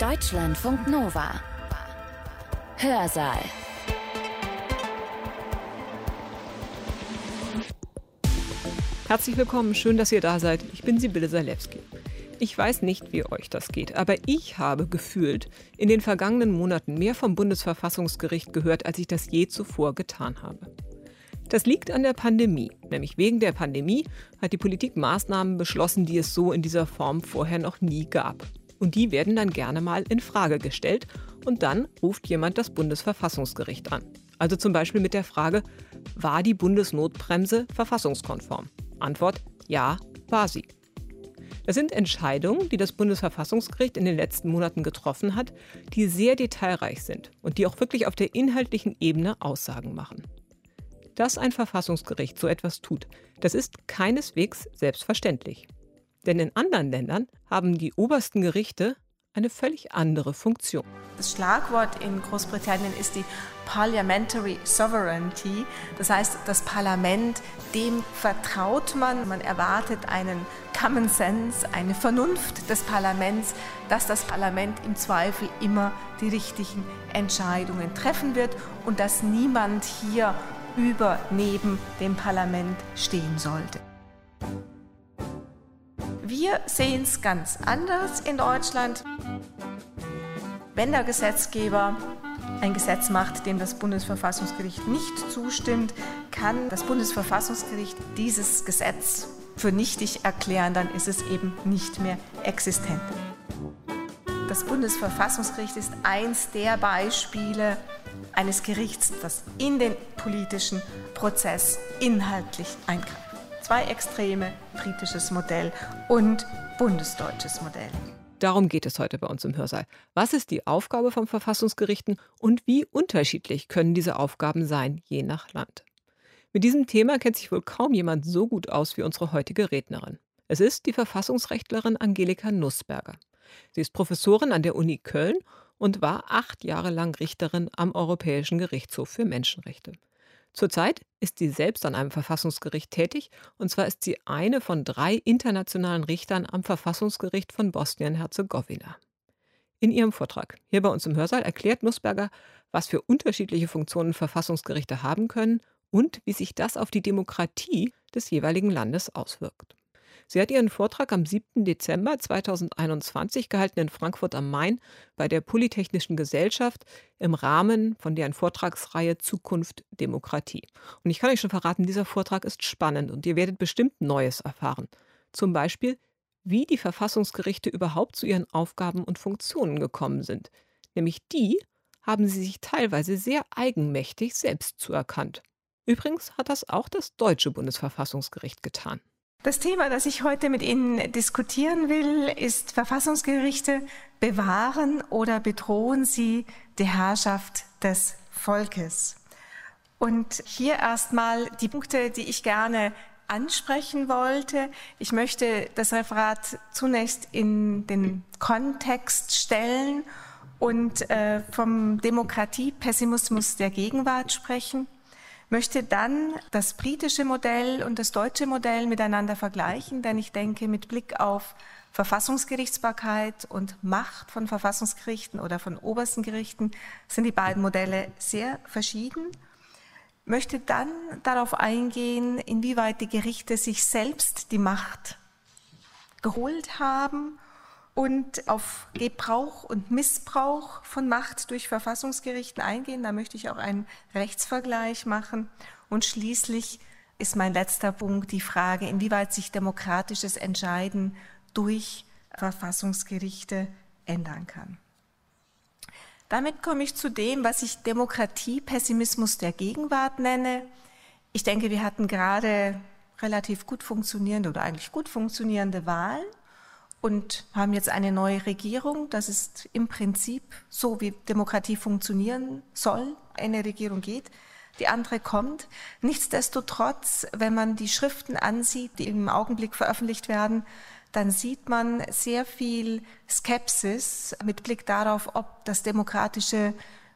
Deutschlandfunk Nova. Hörsaal. Herzlich willkommen, schön, dass ihr da seid. Ich bin Sibylle Salewski. Ich weiß nicht, wie euch das geht, aber ich habe gefühlt in den vergangenen Monaten mehr vom Bundesverfassungsgericht gehört, als ich das je zuvor getan habe. Das liegt an der Pandemie. Nämlich wegen der Pandemie hat die Politik Maßnahmen beschlossen, die es so in dieser Form vorher noch nie gab. Und die werden dann gerne mal in Frage gestellt und dann ruft jemand das Bundesverfassungsgericht an. Also zum Beispiel mit der Frage, war die Bundesnotbremse verfassungskonform? Antwort, ja, war sie. Das sind Entscheidungen, die das Bundesverfassungsgericht in den letzten Monaten getroffen hat, die sehr detailreich sind und die auch wirklich auf der inhaltlichen Ebene Aussagen machen. Dass ein Verfassungsgericht so etwas tut, das ist keineswegs selbstverständlich. Denn in anderen Ländern haben die obersten Gerichte eine völlig andere Funktion. Das Schlagwort in Großbritannien ist die Parliamentary Sovereignty. Das heißt, das Parlament, dem vertraut man. Man erwartet einen Common Sense, eine Vernunft des Parlaments, dass das Parlament im Zweifel immer die richtigen Entscheidungen treffen wird und dass niemand hier über neben dem Parlament stehen sollte. Wir sehen es ganz anders in Deutschland. Wenn der Gesetzgeber ein Gesetz macht, dem das Bundesverfassungsgericht nicht zustimmt, kann das Bundesverfassungsgericht dieses Gesetz für nichtig erklären, dann ist es eben nicht mehr existent. Das Bundesverfassungsgericht ist eins der Beispiele eines Gerichts, das in den politischen Prozess inhaltlich eingreift. Zwei Extreme, britisches Modell und bundesdeutsches Modell. Darum geht es heute bei uns im Hörsaal. Was ist die Aufgabe von Verfassungsgerichten und wie unterschiedlich können diese Aufgaben sein, je nach Land? Mit diesem Thema kennt sich wohl kaum jemand so gut aus wie unsere heutige Rednerin. Es ist die Verfassungsrechtlerin Angelika Nussberger. Sie ist Professorin an der Uni Köln und war acht Jahre lang Richterin am Europäischen Gerichtshof für Menschenrechte. Zurzeit ist sie selbst an einem Verfassungsgericht tätig, und zwar ist sie eine von drei internationalen Richtern am Verfassungsgericht von Bosnien-Herzegowina. In ihrem Vortrag hier bei uns im Hörsaal erklärt Nussberger, was für unterschiedliche Funktionen Verfassungsgerichte haben können und wie sich das auf die Demokratie des jeweiligen Landes auswirkt. Sie hat ihren Vortrag am 7. Dezember 2021 gehalten in Frankfurt am Main bei der Polytechnischen Gesellschaft im Rahmen von deren Vortragsreihe Zukunft Demokratie. Und ich kann euch schon verraten, dieser Vortrag ist spannend und ihr werdet bestimmt Neues erfahren. Zum Beispiel, wie die Verfassungsgerichte überhaupt zu ihren Aufgaben und Funktionen gekommen sind. Nämlich die haben sie sich teilweise sehr eigenmächtig selbst zuerkannt. Übrigens hat das auch das deutsche Bundesverfassungsgericht getan. Das Thema, das ich heute mit Ihnen diskutieren will, ist Verfassungsgerichte bewahren oder bedrohen sie die Herrschaft des Volkes. Und hier erstmal die Punkte, die ich gerne ansprechen wollte. Ich möchte das Referat zunächst in den Kontext stellen und äh, vom Demokratiepessimismus der Gegenwart sprechen möchte dann das britische Modell und das deutsche Modell miteinander vergleichen, denn ich denke, mit Blick auf Verfassungsgerichtsbarkeit und Macht von Verfassungsgerichten oder von obersten Gerichten sind die beiden Modelle sehr verschieden. Möchte dann darauf eingehen, inwieweit die Gerichte sich selbst die Macht geholt haben und auf Gebrauch und Missbrauch von Macht durch Verfassungsgerichten eingehen. Da möchte ich auch einen Rechtsvergleich machen. Und schließlich ist mein letzter Punkt die Frage, inwieweit sich demokratisches Entscheiden durch Verfassungsgerichte ändern kann. Damit komme ich zu dem, was ich Demokratiepessimismus der Gegenwart nenne. Ich denke, wir hatten gerade relativ gut funktionierende oder eigentlich gut funktionierende Wahlen und haben jetzt eine neue Regierung. Das ist im Prinzip so, wie Demokratie funktionieren soll. Eine Regierung geht, die andere kommt. Nichtsdestotrotz, wenn man die Schriften ansieht, die im Augenblick veröffentlicht werden, dann sieht man sehr viel Skepsis mit Blick darauf, ob das demokratische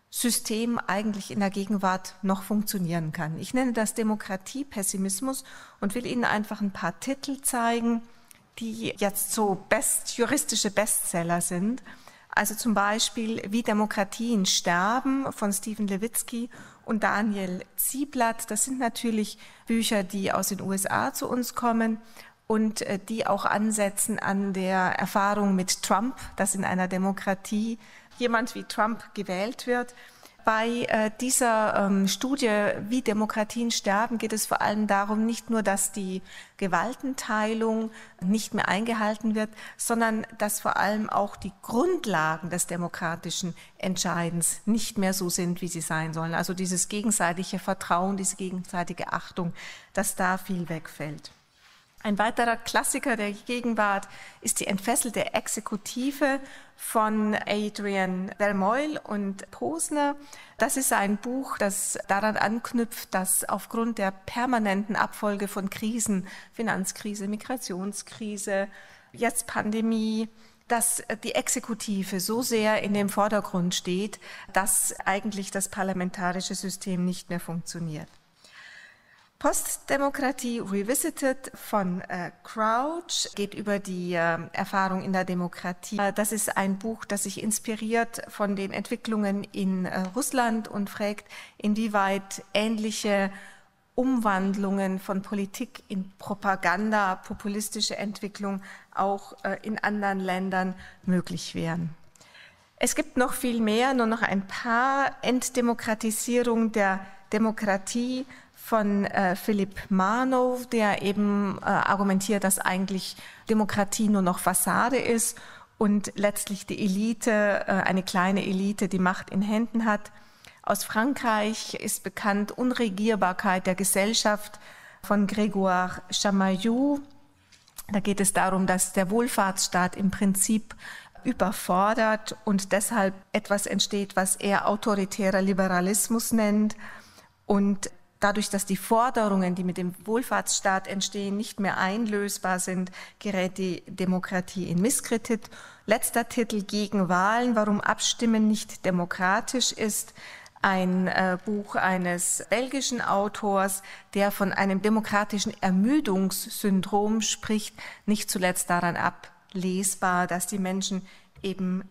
System eigentlich in der Gegenwart noch funktionieren kann. Ich nenne das Demokratiepessimismus und will Ihnen einfach ein paar Titel zeigen, die jetzt so best, juristische Bestseller sind, Also zum Beispiel Wie Demokratien sterben von Stephen Levitsky und Daniel Zieblatt. Das sind natürlich Bücher, die aus den USA zu uns kommen und äh, die auch ansetzen an der Erfahrung mit Trump, dass in einer Demokratie jemand wie Trump gewählt wird. Bei äh, dieser ähm, Studie, wie Demokratien sterben, geht es vor allem darum, nicht nur, dass die Gewaltenteilung nicht mehr eingehalten wird, sondern dass vor allem auch die Grundlagen des demokratischen Entscheidens nicht mehr so sind, wie sie sein sollen. Also dieses gegenseitige Vertrauen, diese gegenseitige Achtung, dass da viel wegfällt. Ein weiterer Klassiker der Gegenwart ist die entfesselte Exekutive von Adrian Vermeul und Posner. Das ist ein Buch, das daran anknüpft, dass aufgrund der permanenten Abfolge von Krisen, Finanzkrise, Migrationskrise, jetzt Pandemie, dass die Exekutive so sehr in dem Vordergrund steht, dass eigentlich das parlamentarische System nicht mehr funktioniert. Postdemokratie Revisited von äh, Crouch geht über die äh, Erfahrung in der Demokratie. Äh, das ist ein Buch, das sich inspiriert von den Entwicklungen in äh, Russland und fragt, inwieweit ähnliche Umwandlungen von Politik in Propaganda, populistische Entwicklung auch äh, in anderen Ländern möglich wären. Es gibt noch viel mehr, nur noch ein paar Entdemokratisierung der Demokratie von äh, Philipp Marnow, der eben äh, argumentiert, dass eigentlich Demokratie nur noch Fassade ist und letztlich die Elite, äh, eine kleine Elite, die Macht in Händen hat. Aus Frankreich ist bekannt Unregierbarkeit der Gesellschaft von Grégoire Chamaillou. Da geht es darum, dass der Wohlfahrtsstaat im Prinzip überfordert und deshalb etwas entsteht, was er autoritärer Liberalismus nennt. Und Dadurch, dass die Forderungen, die mit dem Wohlfahrtsstaat entstehen, nicht mehr einlösbar sind, gerät die Demokratie in Misskredit. Letzter Titel gegen Wahlen, warum Abstimmen nicht demokratisch ist. Ein äh, Buch eines belgischen Autors, der von einem demokratischen Ermüdungssyndrom spricht, nicht zuletzt daran ablesbar, dass die Menschen eben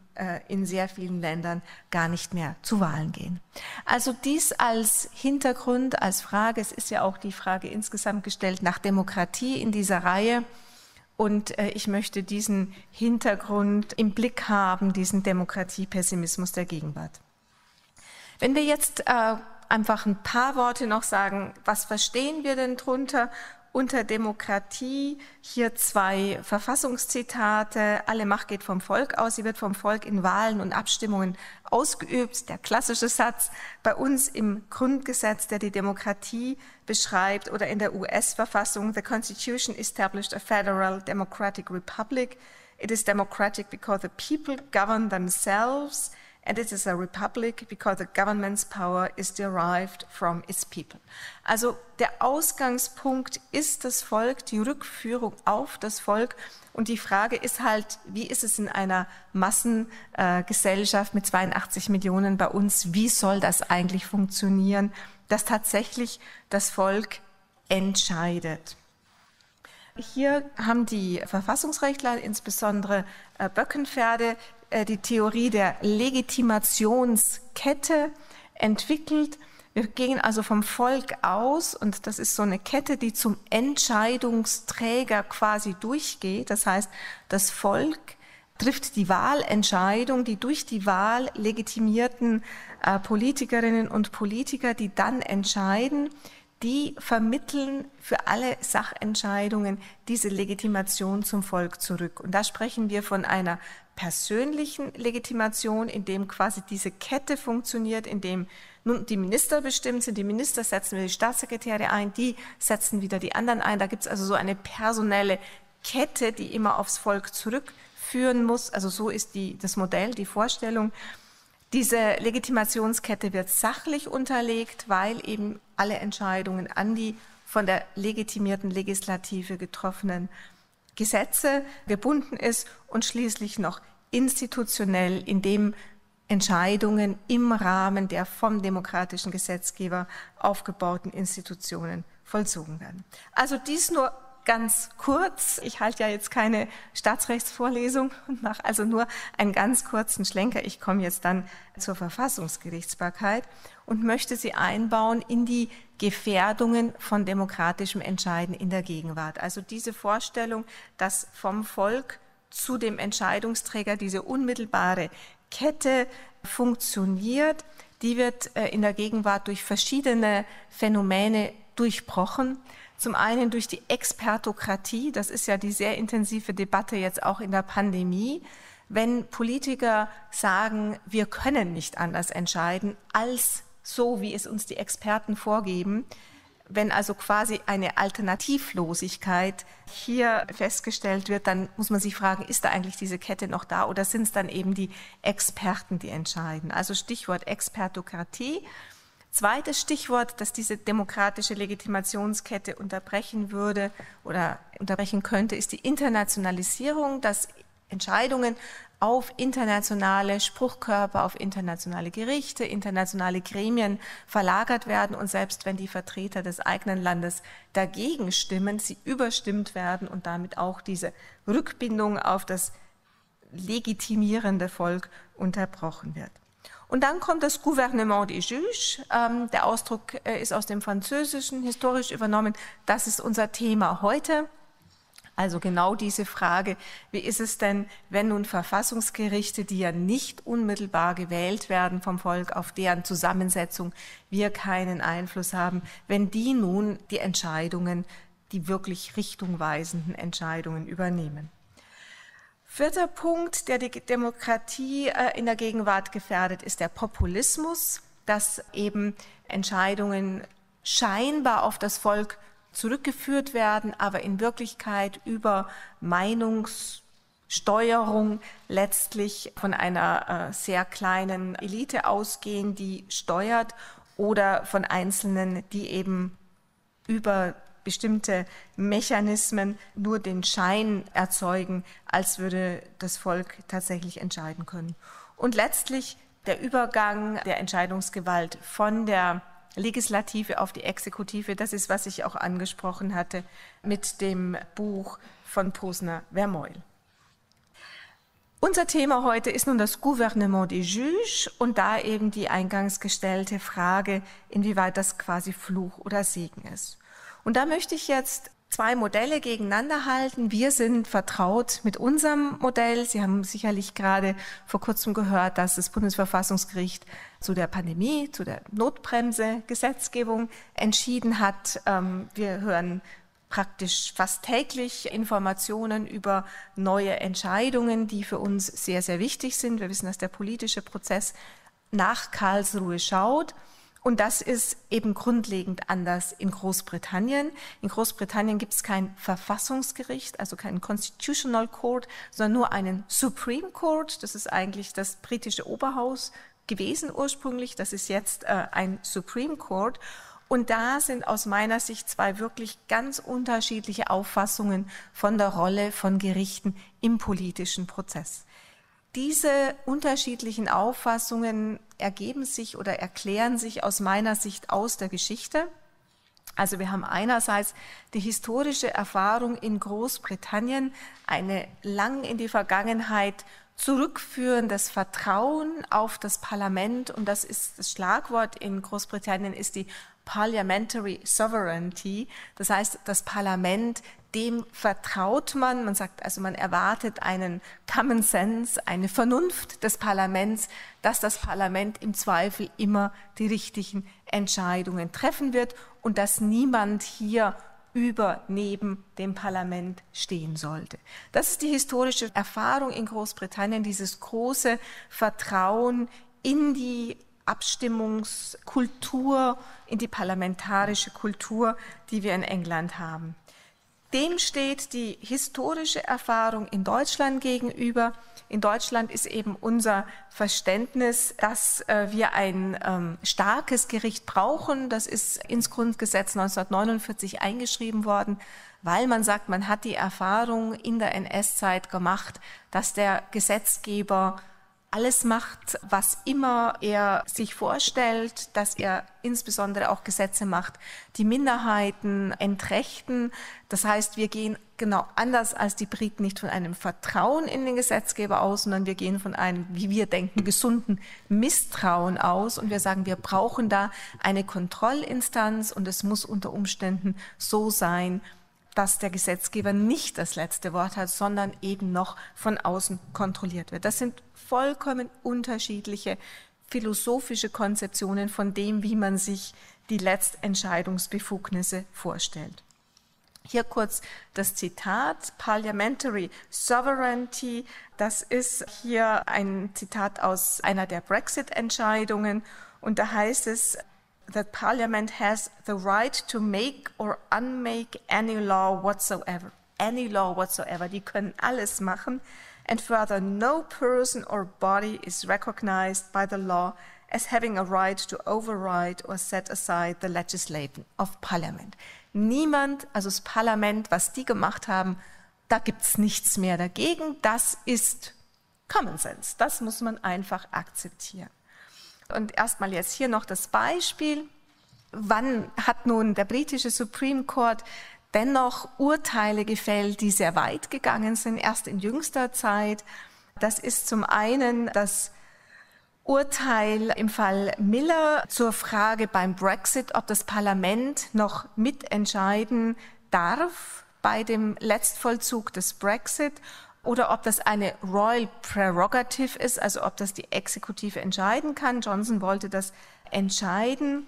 in sehr vielen Ländern gar nicht mehr zu Wahlen gehen. Also dies als Hintergrund, als Frage. Es ist ja auch die Frage insgesamt gestellt nach Demokratie in dieser Reihe. Und äh, ich möchte diesen Hintergrund im Blick haben, diesen Demokratiepessimismus der Gegenwart. Wenn wir jetzt äh, einfach ein paar Worte noch sagen, was verstehen wir denn drunter unter Demokratie hier zwei Verfassungszitate. Alle Macht geht vom Volk aus, sie wird vom Volk in Wahlen und Abstimmungen ausgeübt. Der klassische Satz bei uns im Grundgesetz, der die Demokratie beschreibt, oder in der US-Verfassung, The Constitution established a federal democratic republic. It is democratic because the people govern themselves and it is a republic because the government's power is derived from its people. Also der Ausgangspunkt ist das Volk, die Rückführung auf das Volk. Und die Frage ist halt, wie ist es in einer Massengesellschaft äh, mit 82 Millionen bei uns, wie soll das eigentlich funktionieren, dass tatsächlich das Volk entscheidet. Hier haben die Verfassungsrechtler, insbesondere äh, Böckenpferde, die Theorie der Legitimationskette entwickelt. Wir gehen also vom Volk aus und das ist so eine Kette, die zum Entscheidungsträger quasi durchgeht. Das heißt, das Volk trifft die Wahlentscheidung, die durch die Wahl legitimierten äh, Politikerinnen und Politiker, die dann entscheiden, die vermitteln für alle Sachentscheidungen diese Legitimation zum Volk zurück. Und da sprechen wir von einer persönlichen Legitimation, in dem quasi diese Kette funktioniert, in dem nun die Minister bestimmt sind, die Minister setzen wieder die Staatssekretäre ein, die setzen wieder die anderen ein. Da gibt es also so eine personelle Kette, die immer aufs Volk zurückführen muss. Also so ist die, das Modell, die Vorstellung. Diese Legitimationskette wird sachlich unterlegt, weil eben alle Entscheidungen an die von der legitimierten Legislative getroffenen Gesetze gebunden ist und schließlich noch institutionell, indem Entscheidungen im Rahmen der vom demokratischen Gesetzgeber aufgebauten Institutionen vollzogen werden. Also dies nur ganz kurz. Ich halte ja jetzt keine Staatsrechtsvorlesung und mache also nur einen ganz kurzen Schlenker. Ich komme jetzt dann zur Verfassungsgerichtsbarkeit und möchte sie einbauen in die Gefährdungen von demokratischem Entscheiden in der Gegenwart. Also diese Vorstellung, dass vom Volk zu dem Entscheidungsträger diese unmittelbare Kette funktioniert, die wird äh, in der Gegenwart durch verschiedene Phänomene durchbrochen. Zum einen durch die Expertokratie, das ist ja die sehr intensive Debatte jetzt auch in der Pandemie. Wenn Politiker sagen, wir können nicht anders entscheiden als so, wie es uns die Experten vorgeben, wenn also quasi eine Alternativlosigkeit hier festgestellt wird, dann muss man sich fragen, ist da eigentlich diese Kette noch da oder sind es dann eben die Experten, die entscheiden? Also Stichwort Expertokratie. Zweites Stichwort, das diese demokratische Legitimationskette unterbrechen würde oder unterbrechen könnte, ist die Internationalisierung, dass Entscheidungen auf internationale Spruchkörper, auf internationale Gerichte, internationale Gremien verlagert werden und selbst wenn die Vertreter des eigenen Landes dagegen stimmen, sie überstimmt werden und damit auch diese Rückbindung auf das legitimierende Volk unterbrochen wird. Und dann kommt das Gouvernement des Juges. Ähm, der Ausdruck äh, ist aus dem Französischen historisch übernommen. Das ist unser Thema heute. Also genau diese Frage, wie ist es denn, wenn nun Verfassungsgerichte, die ja nicht unmittelbar gewählt werden vom Volk, auf deren Zusammensetzung wir keinen Einfluss haben, wenn die nun die Entscheidungen, die wirklich richtungweisenden Entscheidungen übernehmen. Vierter Punkt, der die Demokratie äh, in der Gegenwart gefährdet, ist der Populismus, dass eben Entscheidungen scheinbar auf das Volk zurückgeführt werden, aber in Wirklichkeit über Meinungssteuerung letztlich von einer äh, sehr kleinen Elite ausgehen, die steuert oder von Einzelnen, die eben über bestimmte Mechanismen nur den Schein erzeugen, als würde das Volk tatsächlich entscheiden können. Und letztlich der Übergang der Entscheidungsgewalt von der Legislative auf die Exekutive, das ist, was ich auch angesprochen hatte mit dem Buch von Posner Vermeuil. Unser Thema heute ist nun das Gouvernement des Juges und da eben die eingangs gestellte Frage, inwieweit das quasi Fluch oder Segen ist. Und da möchte ich jetzt zwei Modelle gegeneinander halten. Wir sind vertraut mit unserem Modell. Sie haben sicherlich gerade vor kurzem gehört, dass das Bundesverfassungsgericht zu der Pandemie, zu der Notbremse-Gesetzgebung entschieden hat. Ähm, wir hören praktisch fast täglich Informationen über neue Entscheidungen, die für uns sehr, sehr wichtig sind. Wir wissen, dass der politische Prozess nach Karlsruhe schaut. Und das ist eben grundlegend anders in Großbritannien. In Großbritannien gibt es kein Verfassungsgericht, also keinen Constitutional Court, sondern nur einen Supreme Court. Das ist eigentlich das britische Oberhaus gewesen ursprünglich. Das ist jetzt äh, ein Supreme Court. Und da sind aus meiner Sicht zwei wirklich ganz unterschiedliche Auffassungen von der Rolle von Gerichten im politischen Prozess. Diese unterschiedlichen Auffassungen ergeben sich oder erklären sich aus meiner Sicht aus der Geschichte. Also wir haben einerseits die historische Erfahrung in Großbritannien, eine lang in die Vergangenheit zurückführendes Vertrauen auf das Parlament und das ist das Schlagwort in Großbritannien ist die Parliamentary Sovereignty. Das heißt, das Parlament dem vertraut man. Man sagt also, man erwartet einen Common Sense, eine Vernunft des Parlaments, dass das Parlament im Zweifel immer die richtigen Entscheidungen treffen wird und dass niemand hier über neben dem Parlament stehen sollte. Das ist die historische Erfahrung in Großbritannien, dieses große Vertrauen in die Abstimmungskultur, in die parlamentarische Kultur, die wir in England haben. Dem steht die historische Erfahrung in Deutschland gegenüber. In Deutschland ist eben unser Verständnis, dass äh, wir ein ähm, starkes Gericht brauchen. Das ist ins Grundgesetz 1949 eingeschrieben worden, weil man sagt, man hat die Erfahrung in der NS-Zeit gemacht, dass der Gesetzgeber alles macht, was immer er sich vorstellt, dass er insbesondere auch Gesetze macht, die Minderheiten entrechten. Das heißt, wir gehen genau anders als die Briten nicht von einem Vertrauen in den Gesetzgeber aus, sondern wir gehen von einem, wie wir denken, gesunden Misstrauen aus und wir sagen, wir brauchen da eine Kontrollinstanz und es muss unter Umständen so sein, dass der Gesetzgeber nicht das letzte Wort hat, sondern eben noch von außen kontrolliert wird. Das sind vollkommen unterschiedliche philosophische Konzeptionen von dem, wie man sich die Letztentscheidungsbefugnisse vorstellt. Hier kurz das Zitat, Parliamentary Sovereignty, das ist hier ein Zitat aus einer der Brexit-Entscheidungen und da heißt es, that Parliament has the right to make or unmake any law whatsoever. Any law whatsoever. Die können alles machen. And further, no person or body is recognized by the law as having a right to override or set aside the legislation of Parliament. Niemand, also das Parlament, was die gemacht haben, da gibt's nichts mehr dagegen. Das ist Common Sense. Das muss man einfach akzeptieren. Und erstmal jetzt hier noch das Beispiel. Wann hat nun der britische Supreme Court dennoch Urteile gefällt, die sehr weit gegangen sind, erst in jüngster Zeit? Das ist zum einen das Urteil im Fall Miller zur Frage beim Brexit, ob das Parlament noch mitentscheiden darf bei dem Letztvollzug des Brexit oder ob das eine Royal Prerogative ist, also ob das die Exekutive entscheiden kann. Johnson wollte das entscheiden.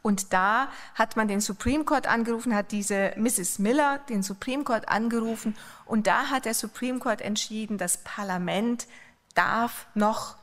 Und da hat man den Supreme Court angerufen, hat diese Mrs. Miller den Supreme Court angerufen und da hat der Supreme Court entschieden, das Parlament darf noch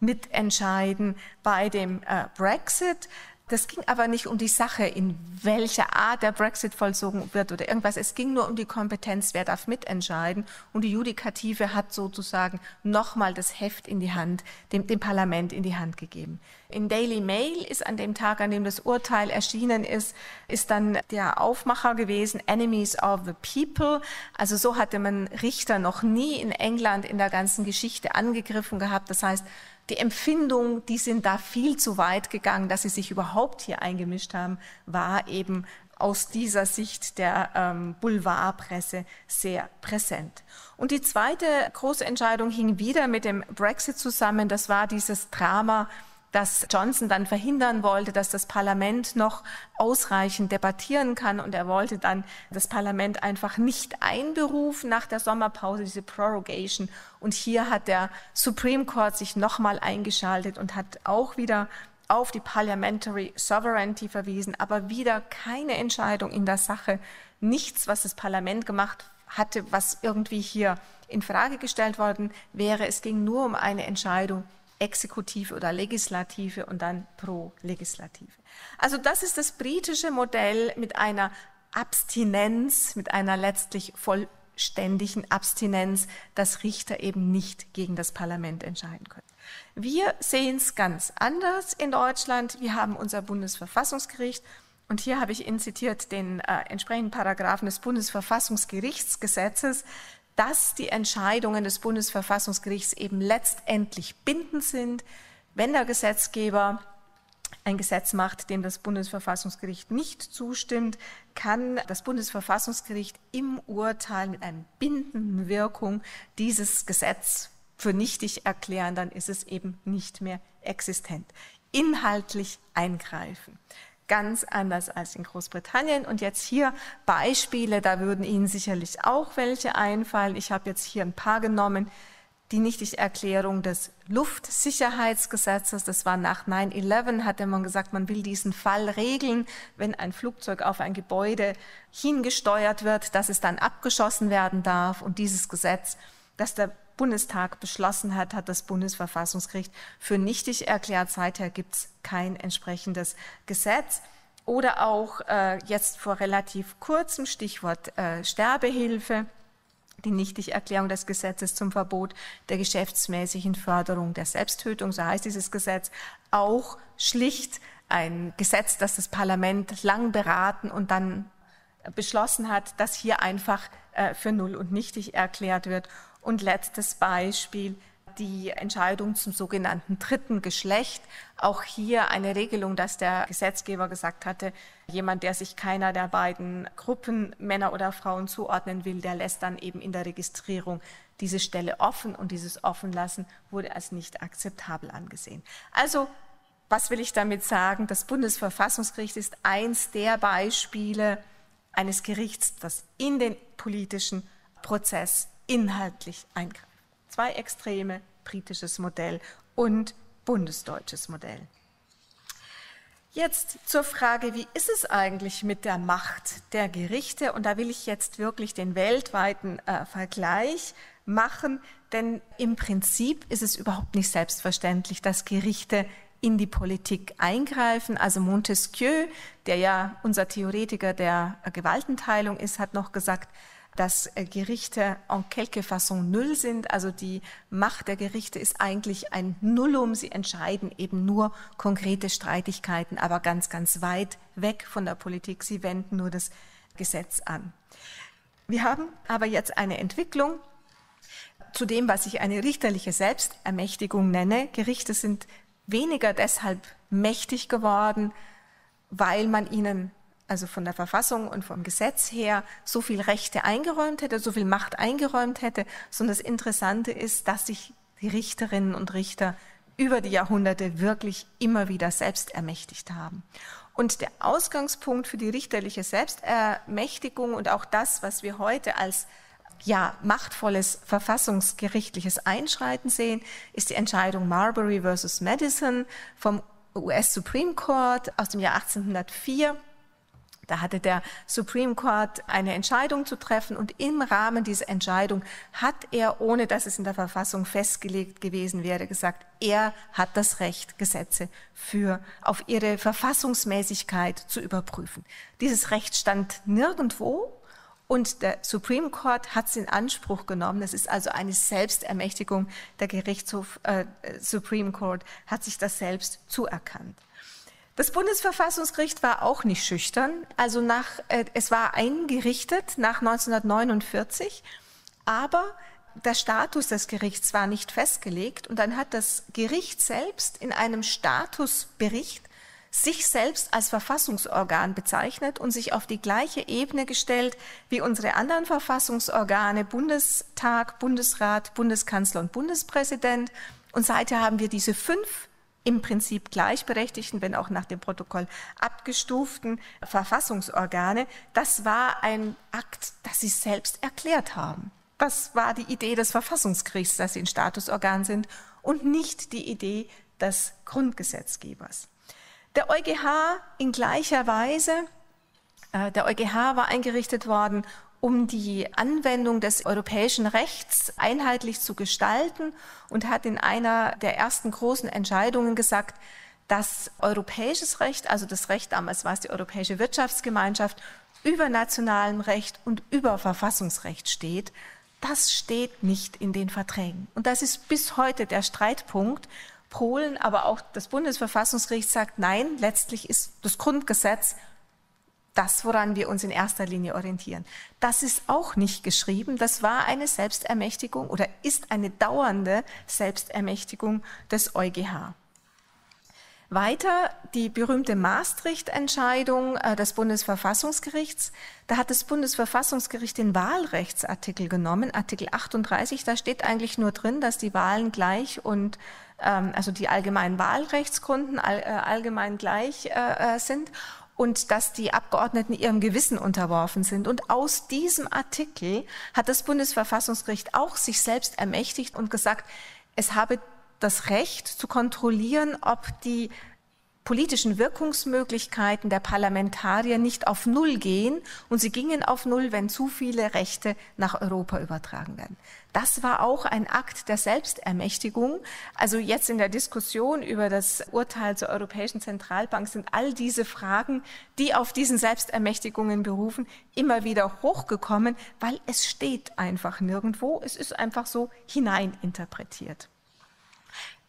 mitentscheiden bei dem äh, Brexit. Das ging aber nicht um die Sache, in welcher Art der Brexit vollzogen wird oder irgendwas. Es ging nur um die Kompetenz, wer darf mitentscheiden. Und die Judikative hat sozusagen nochmal das Heft in die Hand, dem, dem Parlament in die Hand gegeben. In Daily Mail ist an dem Tag, an dem das Urteil erschienen ist, ist dann der Aufmacher gewesen, Enemies of the People. Also so hatte man Richter noch nie in England in der ganzen Geschichte angegriffen gehabt. Das heißt, die Empfindung, die sind da viel zu weit gegangen, dass sie sich überhaupt hier eingemischt haben, war eben aus dieser Sicht der ähm, Boulevardpresse sehr präsent. Und die zweite große Entscheidung hing wieder mit dem Brexit zusammen. Das war dieses Drama dass Johnson dann verhindern wollte, dass das Parlament noch ausreichend debattieren kann. Und er wollte dann das Parlament einfach nicht einberufen nach der Sommerpause, diese Prorogation. Und hier hat der Supreme Court sich nochmal eingeschaltet und hat auch wieder auf die Parliamentary Sovereignty verwiesen, aber wieder keine Entscheidung in der Sache, nichts, was das Parlament gemacht hatte, was irgendwie hier in Frage gestellt worden wäre. Es ging nur um eine Entscheidung Exekutive oder Legislative und dann pro Legislative. Also das ist das britische Modell mit einer Abstinenz, mit einer letztlich vollständigen Abstinenz, dass Richter eben nicht gegen das Parlament entscheiden können. Wir sehen es ganz anders in Deutschland. Wir haben unser Bundesverfassungsgericht und hier habe ich Ihnen zitiert den äh, entsprechenden Paragraphen des Bundesverfassungsgerichtsgesetzes, dass die Entscheidungen des Bundesverfassungsgerichts eben letztendlich bindend sind, wenn der Gesetzgeber ein Gesetz macht, dem das Bundesverfassungsgericht nicht zustimmt, kann das Bundesverfassungsgericht im Urteil mit einer bindenden Wirkung dieses Gesetz für nichtig erklären, dann ist es eben nicht mehr existent. Inhaltlich eingreifen ganz anders als in Großbritannien. Und jetzt hier Beispiele, da würden Ihnen sicherlich auch welche einfallen. Ich habe jetzt hier ein paar genommen. Die Nichtigerklärung des Luftsicherheitsgesetzes, das war nach 9-11, hatte man gesagt, man will diesen Fall regeln, wenn ein Flugzeug auf ein Gebäude hingesteuert wird, dass es dann abgeschossen werden darf. Und dieses Gesetz, das der Bundestag beschlossen hat, hat das Bundesverfassungsgericht für nichtig erklärt. Seither gibt es kein entsprechendes Gesetz. Oder auch äh, jetzt vor relativ kurzem Stichwort äh, Sterbehilfe die Nichtigerklärung des Gesetzes zum Verbot der geschäftsmäßigen Förderung der Selbsttötung, so heißt dieses Gesetz, auch schlicht ein Gesetz, das das Parlament lang beraten und dann beschlossen hat, dass hier einfach äh, für null und nichtig erklärt wird und letztes Beispiel, die Entscheidung zum sogenannten dritten Geschlecht. Auch hier eine Regelung, dass der Gesetzgeber gesagt hatte, jemand, der sich keiner der beiden Gruppen, Männer oder Frauen, zuordnen will, der lässt dann eben in der Registrierung diese Stelle offen und dieses Offenlassen wurde als nicht akzeptabel angesehen. Also was will ich damit sagen? Das Bundesverfassungsgericht ist eins der Beispiele eines Gerichts, das in den politischen Prozess inhaltlich eingreift. Zwei Extreme, britisches Modell und bundesdeutsches Modell. Jetzt zur Frage, wie ist es eigentlich mit der Macht der Gerichte? Und da will ich jetzt wirklich den weltweiten äh, Vergleich machen, denn im Prinzip ist es überhaupt nicht selbstverständlich, dass Gerichte in die Politik eingreifen. Also Montesquieu, der ja unser Theoretiker der Gewaltenteilung ist, hat noch gesagt, dass äh, Gerichte en quelque façon null sind. Also die Macht der Gerichte ist eigentlich ein Nullum. Sie entscheiden eben nur konkrete Streitigkeiten, aber ganz, ganz weit weg von der Politik. Sie wenden nur das Gesetz an. Wir haben aber jetzt eine Entwicklung zu dem, was ich eine richterliche Selbstermächtigung nenne. Gerichte sind weniger deshalb mächtig geworden, weil man ihnen also von der Verfassung und vom Gesetz her so viel Rechte eingeräumt hätte, so viel Macht eingeräumt hätte, sondern das Interessante ist, dass sich die Richterinnen und Richter über die Jahrhunderte wirklich immer wieder selbst ermächtigt haben. Und der Ausgangspunkt für die richterliche Selbstermächtigung und auch das, was wir heute als ja, machtvolles verfassungsgerichtliches Einschreiten sehen, ist die Entscheidung Marbury versus Madison vom US Supreme Court aus dem Jahr 1804. Da hatte der Supreme Court eine Entscheidung zu treffen und im Rahmen dieser Entscheidung hat er, ohne dass es in der Verfassung festgelegt gewesen wäre, gesagt, er hat das Recht, Gesetze für auf ihre Verfassungsmäßigkeit zu überprüfen. Dieses Recht stand nirgendwo und der Supreme Court hat es in Anspruch genommen. Das ist also eine Selbstermächtigung. Der Gerichtshof äh, Supreme Court hat sich das selbst zuerkannt. Das Bundesverfassungsgericht war auch nicht schüchtern. Also nach, äh, es war eingerichtet nach 1949, aber der Status des Gerichts war nicht festgelegt und dann hat das Gericht selbst in einem Statusbericht sich selbst als Verfassungsorgan bezeichnet und sich auf die gleiche Ebene gestellt wie unsere anderen Verfassungsorgane Bundestag, Bundesrat, Bundeskanzler und Bundespräsident. Und seither haben wir diese fünf im Prinzip gleichberechtigten, wenn auch nach dem Protokoll abgestuften Verfassungsorgane. Das war ein Akt, das sie selbst erklärt haben. Das war die Idee des Verfassungsgerichts, dass sie ein Statusorgan sind und nicht die Idee des Grundgesetzgebers. Der EuGH in gleicher Weise, äh, der EuGH war eingerichtet worden, um die Anwendung des europäischen Rechts einheitlich zu gestalten und hat in einer der ersten großen Entscheidungen gesagt, dass europäisches Recht, also das Recht damals war es die Europäische Wirtschaftsgemeinschaft, über nationalem Recht und über Verfassungsrecht steht. Das steht nicht in den Verträgen. Und das ist bis heute der Streitpunkt. Polen, aber auch das Bundesverfassungsgericht sagt, nein, letztlich ist das Grundgesetz das, woran wir uns in erster Linie orientieren. Das ist auch nicht geschrieben. Das war eine Selbstermächtigung oder ist eine dauernde Selbstermächtigung des EuGH. Weiter die berühmte Maastricht-Entscheidung äh, des Bundesverfassungsgerichts. Da hat das Bundesverfassungsgericht den Wahlrechtsartikel genommen, Artikel 38. Da steht eigentlich nur drin, dass die Wahlen gleich und ähm, also die allgemeinen Wahlrechtsgründen äh, allgemein gleich äh, sind und dass die Abgeordneten ihrem Gewissen unterworfen sind. Und aus diesem Artikel hat das Bundesverfassungsgericht auch sich selbst ermächtigt und gesagt, es habe das Recht zu kontrollieren, ob die politischen Wirkungsmöglichkeiten der Parlamentarier nicht auf Null gehen und sie gingen auf Null, wenn zu viele Rechte nach Europa übertragen werden. Das war auch ein Akt der Selbstermächtigung. Also jetzt in der Diskussion über das Urteil zur Europäischen Zentralbank sind all diese Fragen, die auf diesen Selbstermächtigungen berufen, immer wieder hochgekommen, weil es steht einfach nirgendwo. Es ist einfach so hineininterpretiert.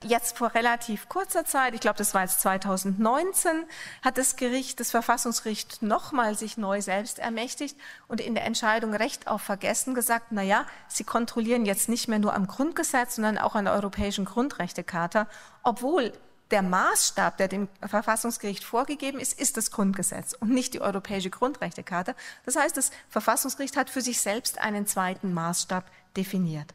Jetzt vor relativ kurzer Zeit, ich glaube, das war jetzt 2019, hat das Gericht, das Verfassungsgericht nochmal sich neu selbst ermächtigt und in der Entscheidung Recht auf Vergessen gesagt, na ja, sie kontrollieren jetzt nicht mehr nur am Grundgesetz, sondern auch an der Europäischen Grundrechtecharta, obwohl der Maßstab, der dem Verfassungsgericht vorgegeben ist, ist das Grundgesetz und nicht die Europäische Grundrechtecharta. Das heißt, das Verfassungsgericht hat für sich selbst einen zweiten Maßstab definiert.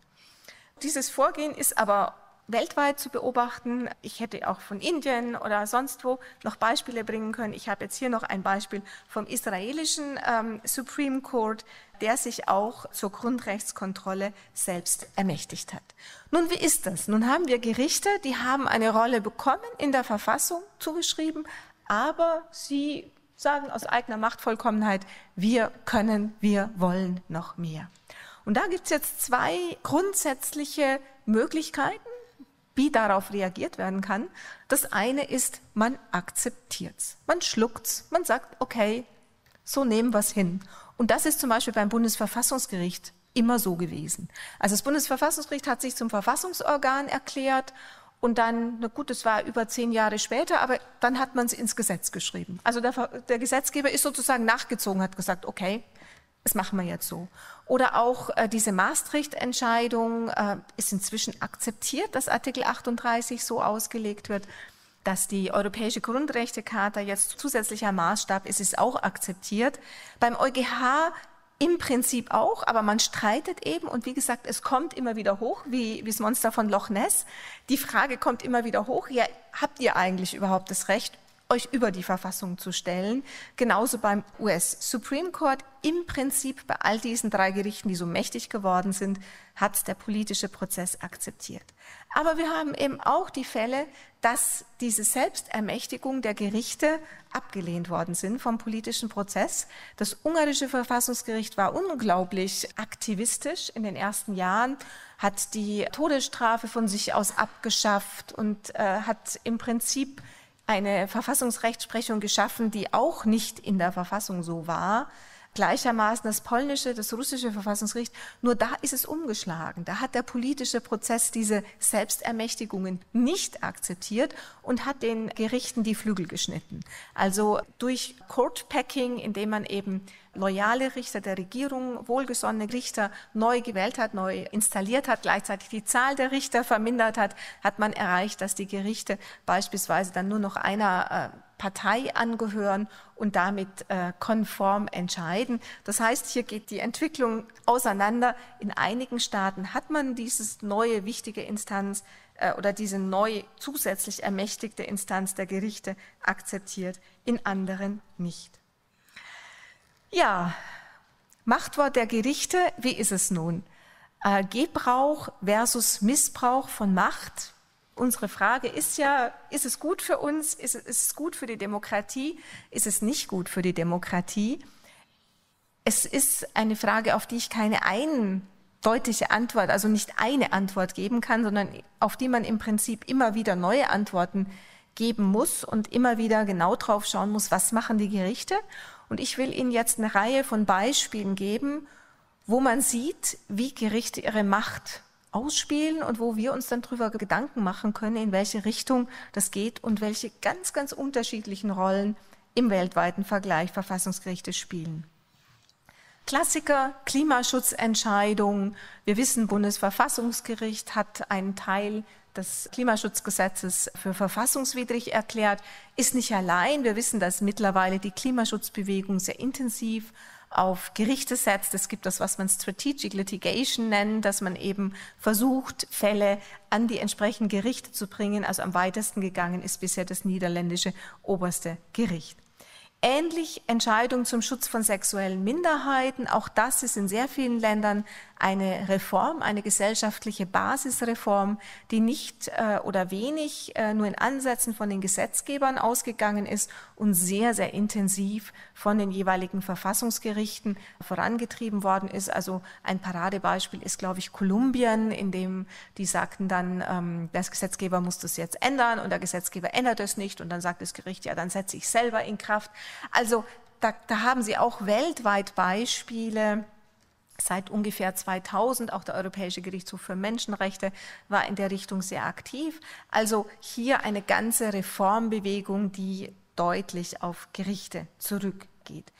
Dieses Vorgehen ist aber weltweit zu beobachten. Ich hätte auch von Indien oder sonst wo noch Beispiele bringen können. Ich habe jetzt hier noch ein Beispiel vom israelischen ähm, Supreme Court, der sich auch zur Grundrechtskontrolle selbst ermächtigt hat. Nun, wie ist das? Nun haben wir Gerichte, die haben eine Rolle bekommen in der Verfassung zugeschrieben, aber sie sagen aus eigener Machtvollkommenheit, wir können, wir wollen noch mehr. Und da gibt es jetzt zwei grundsätzliche Möglichkeiten, wie darauf reagiert werden kann. Das eine ist, man akzeptiert's, man schluckt's, man sagt, okay, so nehmen wir's hin. Und das ist zum Beispiel beim Bundesverfassungsgericht immer so gewesen. Also das Bundesverfassungsgericht hat sich zum Verfassungsorgan erklärt und dann, na gut, das war über zehn Jahre später, aber dann hat man es ins Gesetz geschrieben. Also der, der Gesetzgeber ist sozusagen nachgezogen, hat gesagt, okay, das machen wir jetzt so. Oder auch äh, diese Maastricht-Entscheidung äh, ist inzwischen akzeptiert, dass Artikel 38 so ausgelegt wird, dass die Europäische Grundrechtecharta jetzt zusätzlicher Maßstab ist, ist auch akzeptiert. Beim EuGH im Prinzip auch, aber man streitet eben und wie gesagt, es kommt immer wieder hoch, wie, wie das Monster von Loch Ness. Die Frage kommt immer wieder hoch, ja, habt ihr eigentlich überhaupt das Recht, euch über die Verfassung zu stellen. Genauso beim US Supreme Court. Im Prinzip bei all diesen drei Gerichten, die so mächtig geworden sind, hat der politische Prozess akzeptiert. Aber wir haben eben auch die Fälle, dass diese Selbstermächtigung der Gerichte abgelehnt worden sind vom politischen Prozess. Das ungarische Verfassungsgericht war unglaublich aktivistisch in den ersten Jahren, hat die Todesstrafe von sich aus abgeschafft und äh, hat im Prinzip eine Verfassungsrechtsprechung geschaffen, die auch nicht in der Verfassung so war. Gleichermaßen das polnische, das russische Verfassungsgericht. Nur da ist es umgeschlagen. Da hat der politische Prozess diese Selbstermächtigungen nicht akzeptiert und hat den Gerichten die Flügel geschnitten. Also durch Court Packing, indem man eben loyale Richter der Regierung, wohlgesonnene Richter neu gewählt hat, neu installiert hat, gleichzeitig die Zahl der Richter vermindert hat, hat man erreicht, dass die Gerichte beispielsweise dann nur noch einer äh, Partei angehören und damit äh, konform entscheiden. Das heißt, hier geht die Entwicklung auseinander. In einigen Staaten hat man dieses neue wichtige Instanz äh, oder diese neu zusätzlich ermächtigte Instanz der Gerichte akzeptiert, in anderen nicht. Ja, Machtwort der Gerichte, wie ist es nun? Äh, Gebrauch versus Missbrauch von Macht unsere Frage ist ja, ist es gut für uns? Ist es, ist es gut für die Demokratie? Ist es nicht gut für die Demokratie? Es ist eine Frage, auf die ich keine eindeutige Antwort, also nicht eine Antwort geben kann, sondern auf die man im Prinzip immer wieder neue Antworten geben muss und immer wieder genau drauf schauen muss, was machen die Gerichte. Und ich will Ihnen jetzt eine Reihe von Beispielen geben, wo man sieht, wie Gerichte ihre Macht ausspielen und wo wir uns dann darüber Gedanken machen können, in welche Richtung das geht und welche ganz, ganz unterschiedlichen Rollen im weltweiten Vergleich Verfassungsgerichte spielen. Klassiker, Klimaschutzentscheidungen. Wir wissen, Bundesverfassungsgericht hat einen Teil des Klimaschutzgesetzes für verfassungswidrig erklärt, ist nicht allein. Wir wissen, dass mittlerweile die Klimaschutzbewegung sehr intensiv auf Gerichte setzt. Es gibt das, was man Strategic Litigation nennt, dass man eben versucht, Fälle an die entsprechenden Gerichte zu bringen. Also am weitesten gegangen ist bisher das niederländische oberste Gericht. Ähnlich Entscheidungen zum Schutz von sexuellen Minderheiten. Auch das ist in sehr vielen Ländern eine Reform, eine gesellschaftliche Basisreform, die nicht äh, oder wenig äh, nur in Ansätzen von den Gesetzgebern ausgegangen ist und sehr, sehr intensiv von den jeweiligen Verfassungsgerichten vorangetrieben worden ist. Also ein Paradebeispiel ist, glaube ich, Kolumbien, in dem die sagten dann, ähm, der Gesetzgeber muss das jetzt ändern und der Gesetzgeber ändert es nicht und dann sagt das Gericht, ja, dann setze ich selber in Kraft. Also da, da haben Sie auch weltweit Beispiele, Seit ungefähr 2000 auch der Europäische Gerichtshof für Menschenrechte war in der Richtung sehr aktiv. Also hier eine ganze Reformbewegung, die deutlich auf Gerichte zurückgeht.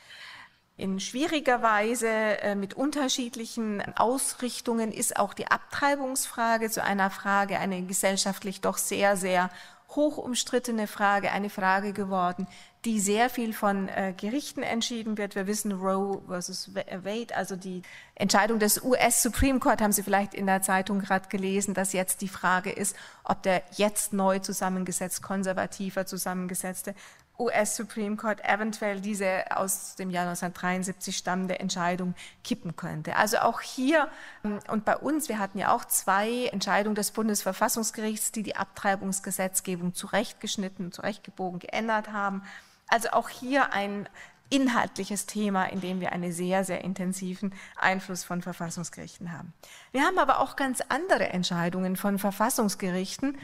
In schwieriger Weise äh, mit unterschiedlichen Ausrichtungen ist auch die Abtreibungsfrage zu einer Frage, eine gesellschaftlich doch sehr, sehr hoch umstrittene Frage, eine Frage geworden, die sehr viel von äh, Gerichten entschieden wird. Wir wissen Roe versus Wade, also die Entscheidung des US Supreme Court, haben Sie vielleicht in der Zeitung gerade gelesen, dass jetzt die Frage ist, ob der jetzt neu zusammengesetzt, konservativer zusammengesetzte US Supreme Court eventuell diese aus dem Jahr 1973 stammende Entscheidung kippen könnte. Also auch hier ähm, und bei uns, wir hatten ja auch zwei Entscheidungen des Bundesverfassungsgerichts, die die Abtreibungsgesetzgebung zurechtgeschnitten, zurechtgebogen geändert haben. Also auch hier ein inhaltliches Thema, in dem wir einen sehr, sehr intensiven Einfluss von Verfassungsgerichten haben. Wir haben aber auch ganz andere Entscheidungen von Verfassungsgerichten,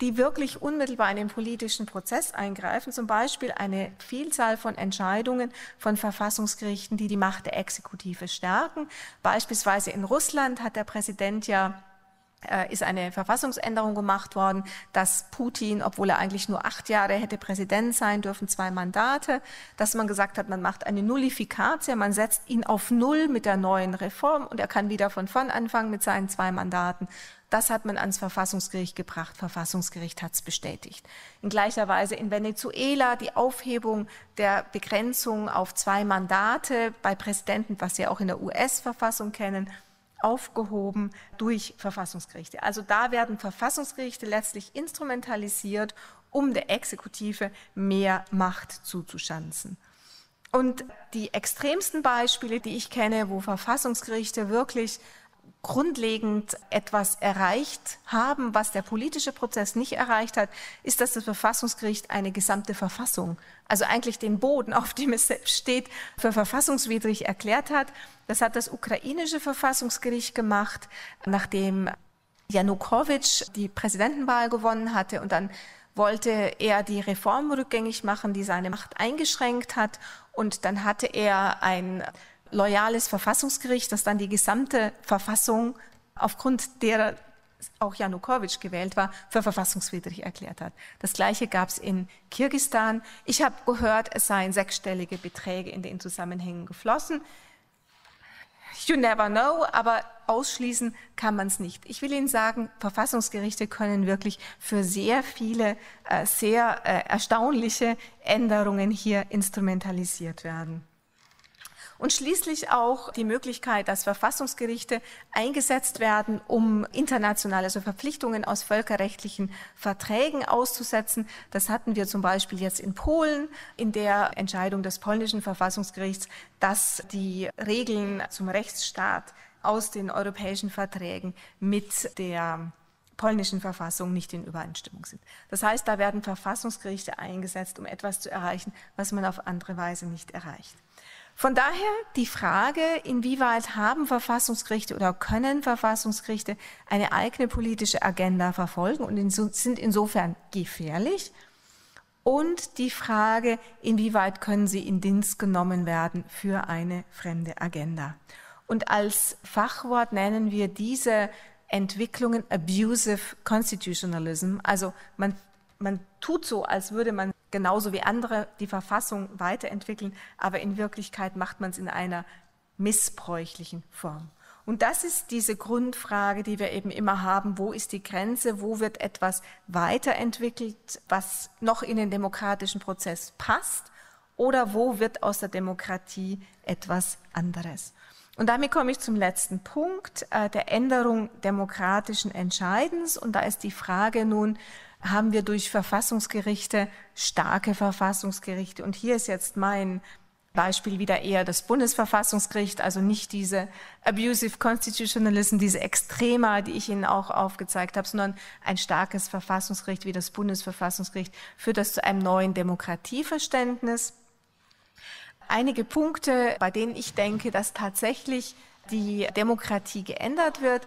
die wirklich unmittelbar in den politischen Prozess eingreifen, zum Beispiel eine Vielzahl von Entscheidungen von Verfassungsgerichten, die die Macht der Exekutive stärken. Beispielsweise in Russland hat der Präsident ja äh, ist eine Verfassungsänderung gemacht worden, dass Putin, obwohl er eigentlich nur acht Jahre hätte Präsident sein dürfen, zwei Mandate, dass man gesagt hat, man macht eine Nullifikatia, man setzt ihn auf Null mit der neuen Reform und er kann wieder von vorn anfangen mit seinen zwei Mandaten. Das hat man ans Verfassungsgericht gebracht. Verfassungsgericht hat es bestätigt. In gleicher Weise in Venezuela die Aufhebung der Begrenzung auf zwei Mandate bei Präsidenten, was wir auch in der US-Verfassung kennen, aufgehoben durch Verfassungsgerichte. Also da werden Verfassungsgerichte letztlich instrumentalisiert, um der Exekutive mehr Macht zuzuschanzen. Und die extremsten Beispiele, die ich kenne, wo Verfassungsgerichte wirklich grundlegend etwas erreicht haben, was der politische Prozess nicht erreicht hat, ist, dass das Verfassungsgericht eine gesamte Verfassung, also eigentlich den Boden, auf dem es steht, für verfassungswidrig erklärt hat. Das hat das ukrainische Verfassungsgericht gemacht, nachdem Janukowitsch die Präsidentenwahl gewonnen hatte und dann wollte er die Reform rückgängig machen, die seine Macht eingeschränkt hat. Und dann hatte er ein loyales Verfassungsgericht, das dann die gesamte Verfassung aufgrund derer auch Janukowitsch gewählt war, für verfassungswidrig erklärt hat. Das Gleiche gab es in Kirgistan. Ich habe gehört, es seien sechsstellige Beträge in den Zusammenhängen geflossen. You never know, aber ausschließen kann man es nicht. Ich will Ihnen sagen, Verfassungsgerichte können wirklich für sehr viele, äh, sehr äh, erstaunliche Änderungen hier instrumentalisiert werden. Und schließlich auch die Möglichkeit, dass Verfassungsgerichte eingesetzt werden, um internationale also Verpflichtungen aus völkerrechtlichen Verträgen auszusetzen. Das hatten wir zum Beispiel jetzt in Polen in der Entscheidung des polnischen Verfassungsgerichts, dass die Regeln zum Rechtsstaat aus den europäischen Verträgen mit der polnischen Verfassung nicht in Übereinstimmung sind. Das heißt, da werden Verfassungsgerichte eingesetzt, um etwas zu erreichen, was man auf andere Weise nicht erreicht. Von daher die Frage, inwieweit haben Verfassungsgerichte oder können Verfassungsgerichte eine eigene politische Agenda verfolgen und sind insofern gefährlich? Und die Frage, inwieweit können sie in Dienst genommen werden für eine fremde Agenda? Und als Fachwort nennen wir diese Entwicklungen abusive constitutionalism. Also man, man tut so, als würde man genauso wie andere die Verfassung weiterentwickeln, aber in Wirklichkeit macht man es in einer missbräuchlichen Form. Und das ist diese Grundfrage, die wir eben immer haben. Wo ist die Grenze? Wo wird etwas weiterentwickelt, was noch in den demokratischen Prozess passt? Oder wo wird aus der Demokratie etwas anderes? Und damit komme ich zum letzten Punkt äh, der Änderung demokratischen Entscheidens. Und da ist die Frage nun, haben wir durch Verfassungsgerichte starke Verfassungsgerichte. Und hier ist jetzt mein Beispiel wieder eher das Bundesverfassungsgericht, also nicht diese abusive constitutionalism, diese Extrema, die ich Ihnen auch aufgezeigt habe, sondern ein starkes Verfassungsgericht wie das Bundesverfassungsgericht führt das zu einem neuen Demokratieverständnis. Einige Punkte, bei denen ich denke, dass tatsächlich die Demokratie geändert wird,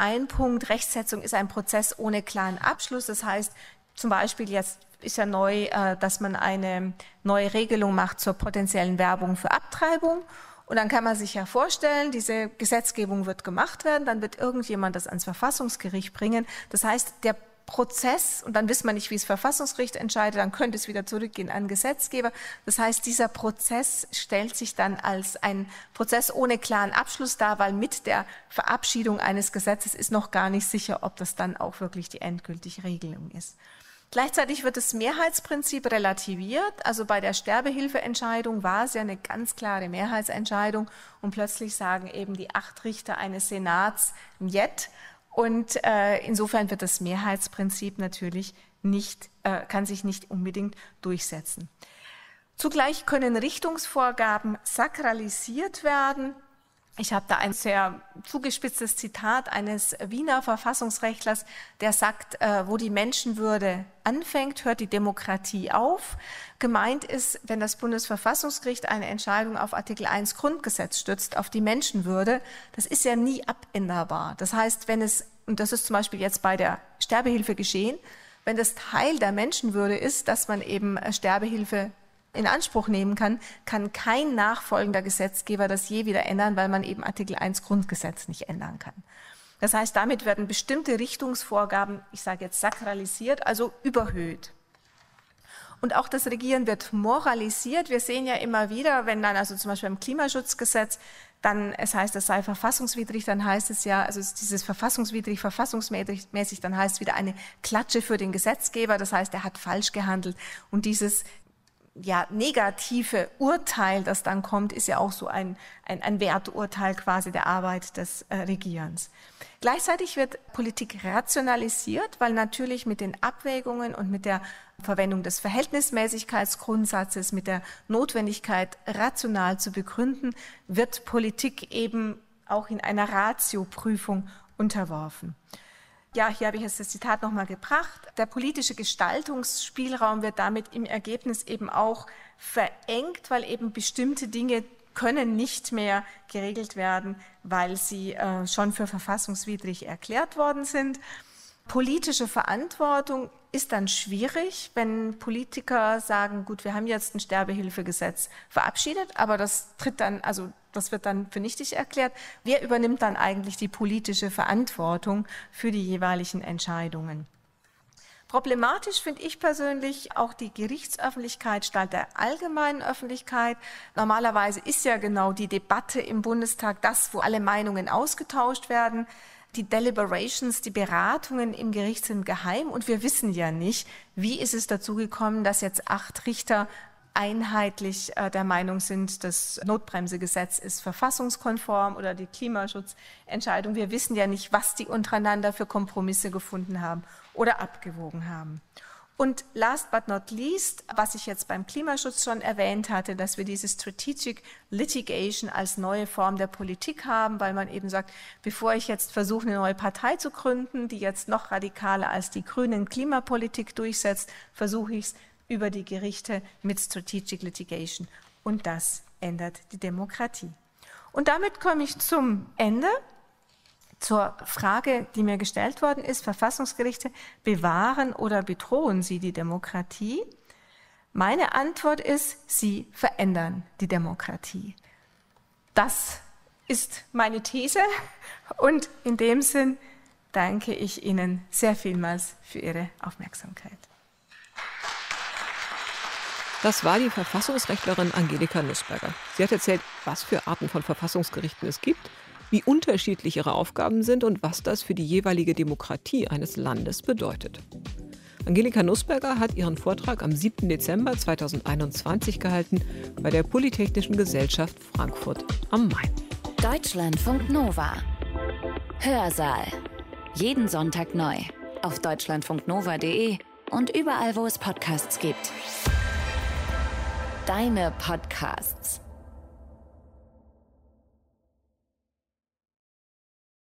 ein Punkt, Rechtsetzung ist ein Prozess ohne klaren Abschluss. Das heißt, zum Beispiel jetzt ist ja neu, äh, dass man eine neue Regelung macht zur potenziellen Werbung für Abtreibung. Und dann kann man sich ja vorstellen, diese Gesetzgebung wird gemacht werden, dann wird irgendjemand das ans Verfassungsgericht bringen. Das heißt, der Prozess, und dann wissen wir nicht, wie das Verfassungsgericht entscheidet, dann könnte es wieder zurückgehen an Gesetzgeber. Das heißt, dieser Prozess stellt sich dann als ein Prozess ohne klaren Abschluss dar, weil mit der Verabschiedung eines Gesetzes ist noch gar nicht sicher, ob das dann auch wirklich die endgültige Regelung ist. Gleichzeitig wird das Mehrheitsprinzip relativiert. Also bei der Sterbehilfeentscheidung war es ja eine ganz klare Mehrheitsentscheidung und plötzlich sagen eben die acht Richter eines Senats Jet. Und äh, insofern wird das Mehrheitsprinzip natürlich nicht, äh, kann sich nicht unbedingt durchsetzen. Zugleich können Richtungsvorgaben sakralisiert werden ich habe da ein sehr zugespitztes Zitat eines Wiener Verfassungsrechtlers, der sagt, äh, wo die Menschenwürde anfängt, hört die Demokratie auf. Gemeint ist, wenn das Bundesverfassungsgericht eine Entscheidung auf Artikel 1 Grundgesetz stützt, auf die Menschenwürde, das ist ja nie abänderbar. Das heißt, wenn es, und das ist zum Beispiel jetzt bei der Sterbehilfe geschehen, wenn das Teil der Menschenwürde ist, dass man eben Sterbehilfe in Anspruch nehmen kann, kann kein nachfolgender Gesetzgeber das je wieder ändern, weil man eben Artikel 1 Grundgesetz nicht ändern kann. Das heißt, damit werden bestimmte Richtungsvorgaben, ich sage jetzt sakralisiert, also überhöht. Und auch das Regieren wird moralisiert. Wir sehen ja immer wieder, wenn dann also zum Beispiel im Klimaschutzgesetz dann es heißt, es sei verfassungswidrig, dann heißt es ja, also dieses verfassungswidrig, verfassungsmäßig, dann heißt es wieder eine Klatsche für den Gesetzgeber. Das heißt, er hat falsch gehandelt. Und dieses ja, negative Urteil, das dann kommt, ist ja auch so ein, ein, ein Werturteil quasi der Arbeit des äh, Regierens. Gleichzeitig wird Politik rationalisiert, weil natürlich mit den Abwägungen und mit der Verwendung des Verhältnismäßigkeitsgrundsatzes, mit der Notwendigkeit, rational zu begründen, wird Politik eben auch in einer Ratioprüfung unterworfen. Ja, hier habe ich jetzt das Zitat nochmal gebracht. Der politische Gestaltungsspielraum wird damit im Ergebnis eben auch verengt, weil eben bestimmte Dinge können nicht mehr geregelt werden, weil sie äh, schon für verfassungswidrig erklärt worden sind. Politische Verantwortung ist dann schwierig, wenn Politiker sagen, gut, wir haben jetzt ein Sterbehilfegesetz verabschiedet, aber das tritt dann, also das wird dann für nichtig erklärt. Wer übernimmt dann eigentlich die politische Verantwortung für die jeweiligen Entscheidungen? Problematisch finde ich persönlich auch die Gerichtsöffentlichkeit statt der allgemeinen Öffentlichkeit. Normalerweise ist ja genau die Debatte im Bundestag das, wo alle Meinungen ausgetauscht werden. Die Deliberations, die Beratungen im Gericht sind geheim und wir wissen ja nicht, wie ist es dazu gekommen, dass jetzt acht Richter einheitlich äh, der Meinung sind, das Notbremsegesetz ist verfassungskonform oder die Klimaschutzentscheidung. Wir wissen ja nicht, was die untereinander für Kompromisse gefunden haben oder abgewogen haben. Und last but not least, was ich jetzt beim Klimaschutz schon erwähnt hatte, dass wir diese Strategic Litigation als neue Form der Politik haben, weil man eben sagt, bevor ich jetzt versuche, eine neue Partei zu gründen, die jetzt noch radikaler als die Grünen Klimapolitik durchsetzt, versuche ich es über die Gerichte mit Strategic Litigation. Und das ändert die Demokratie. Und damit komme ich zum Ende, zur Frage, die mir gestellt worden ist, Verfassungsgerichte bewahren oder bedrohen sie die Demokratie? Meine Antwort ist, sie verändern die Demokratie. Das ist meine These und in dem Sinn danke ich Ihnen sehr vielmals für Ihre Aufmerksamkeit. Das war die Verfassungsrechtlerin Angelika Nussberger. Sie hat erzählt, was für Arten von Verfassungsgerichten es gibt, wie unterschiedlich ihre Aufgaben sind und was das für die jeweilige Demokratie eines Landes bedeutet. Angelika Nussberger hat ihren Vortrag am 7. Dezember 2021 gehalten bei der Polytechnischen Gesellschaft Frankfurt am Main. Deutschlandfunk Nova. Hörsaal. Jeden Sonntag neu. Auf deutschlandfunknova.de und überall, wo es Podcasts gibt deine Podcasts.